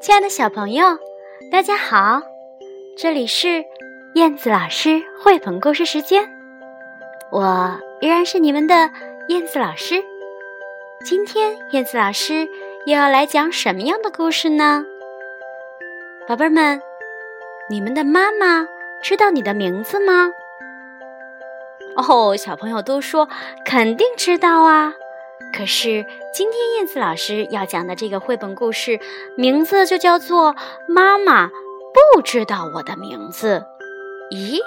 亲爱的小朋友，大家好！这里是燕子老师绘本故事时间，我依然是你们的燕子老师。今天燕子老师又要来讲什么样的故事呢？宝贝儿们，你们的妈妈知道你的名字吗？哦，小朋友都说肯定知道啊。可是今天燕子老师要讲的这个绘本故事，名字就叫做《妈妈不知道我的名字》。咦，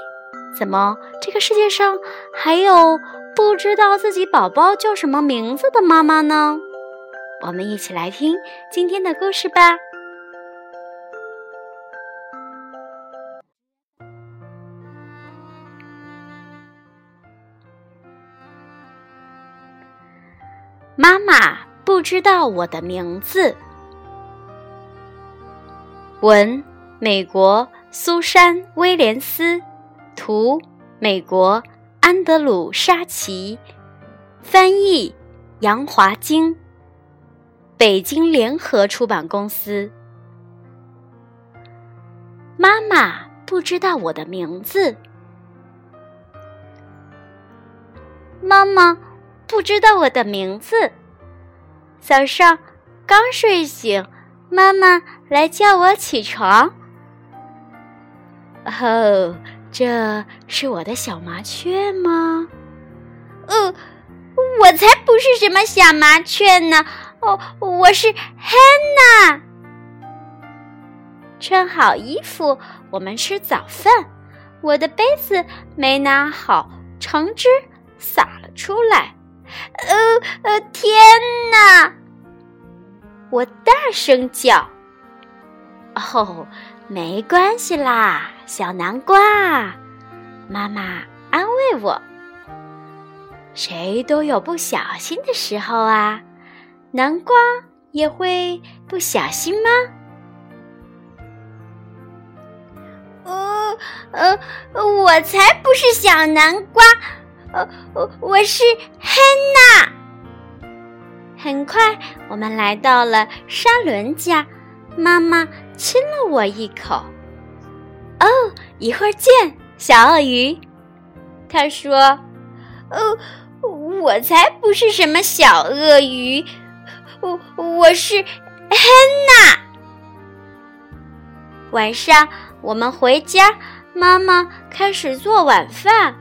怎么这个世界上还有不知道自己宝宝叫什么名字的妈妈呢？我们一起来听今天的故事吧。妈妈不知道我的名字。文：美国苏珊·威廉斯，图：美国安德鲁·沙奇，翻译：杨华晶，北京联合出版公司。妈妈不知道我的名字。妈妈。不知道我的名字。早上刚睡醒，妈妈来叫我起床。哦，这是我的小麻雀吗？呃，我才不是什么小麻雀呢！哦，我是 Hannah。穿好衣服，我们吃早饭。我的杯子没拿好，橙汁洒了出来。呃，天哪！我大声叫。哦，没关系啦，小南瓜。妈妈安慰我。谁都有不小心的时候啊，南瓜也会不小心吗？呃呃，我才不是小南瓜。呃，我我是 Hannah。很快，我们来到了沙伦家，妈妈亲了我一口。哦，一会儿见，小鳄鱼。他说：“哦，我才不是什么小鳄鱼，我我是安娜。”晚上我们回家，妈妈开始做晚饭。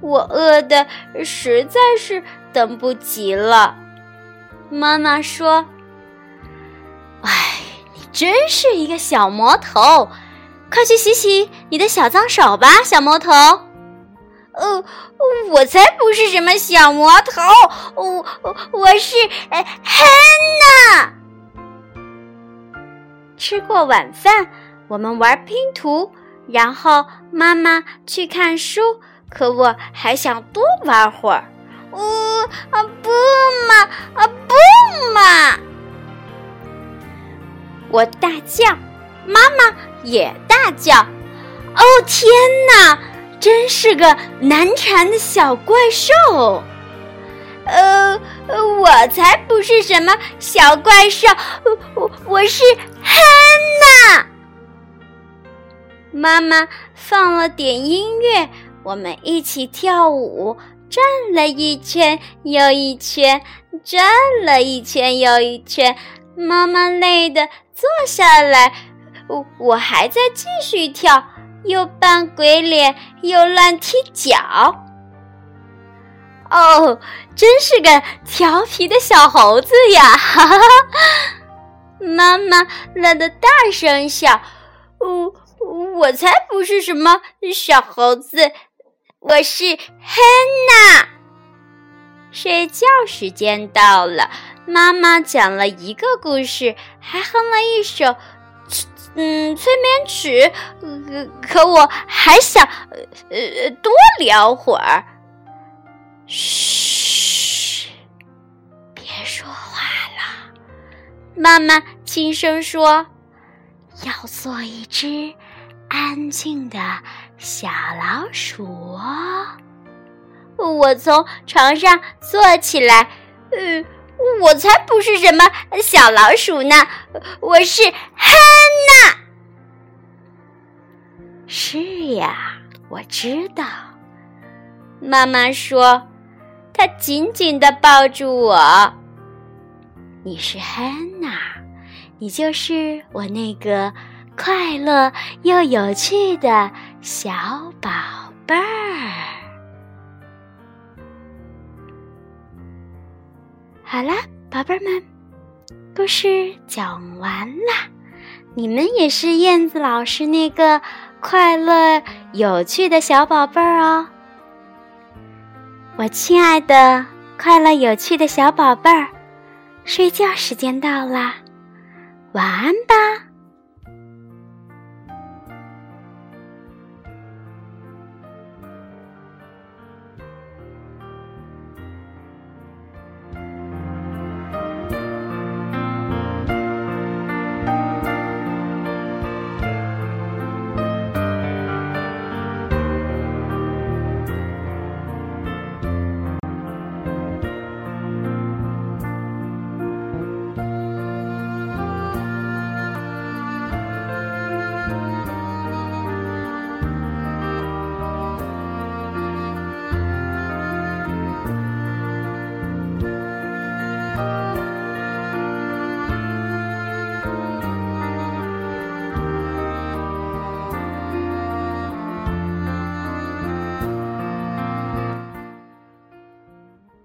我饿的实在是等不及了，妈妈说：“哎，你真是一个小魔头，快去洗洗你的小脏手吧，小魔头。”呃，我才不是什么小魔头，我我是呃 Hannah。吃过晚饭，我们玩拼图，然后妈妈去看书。可我还想多玩会儿，呜啊不我大叫，妈妈也大叫。哦天哪，真是个难缠的小怪兽！呃，我才不是什么小怪兽，我我是汉娜。妈妈放了点音乐。我们一起跳舞，转了一圈又一圈，转了一圈又一圈。妈妈累得坐下来，我我还在继续跳，又扮鬼脸，又乱踢脚。哦，真是个调皮的小猴子呀！哈哈，妈妈乐得大声笑。我我才不是什么小猴子。我是 Hannah。睡觉时间到了，妈妈讲了一个故事，还哼了一首，嗯，催眠曲。可我还想，呃，多聊会儿。嘘，别说话了。妈妈轻声说：“要做一只安静的。”小老鼠，我从床上坐起来。嗯，我才不是什么小老鼠呢，我是哈。娜。是呀，我知道。妈妈说，她紧紧的抱住我。你是汉娜，你就是我那个快乐又有趣的小宝贝儿。好啦，宝贝儿们，故事讲完啦。你们也是燕子老师那个快乐有趣的小宝贝儿哦。我亲爱的快乐有趣的小宝贝儿，睡觉时间到啦，晚安吧。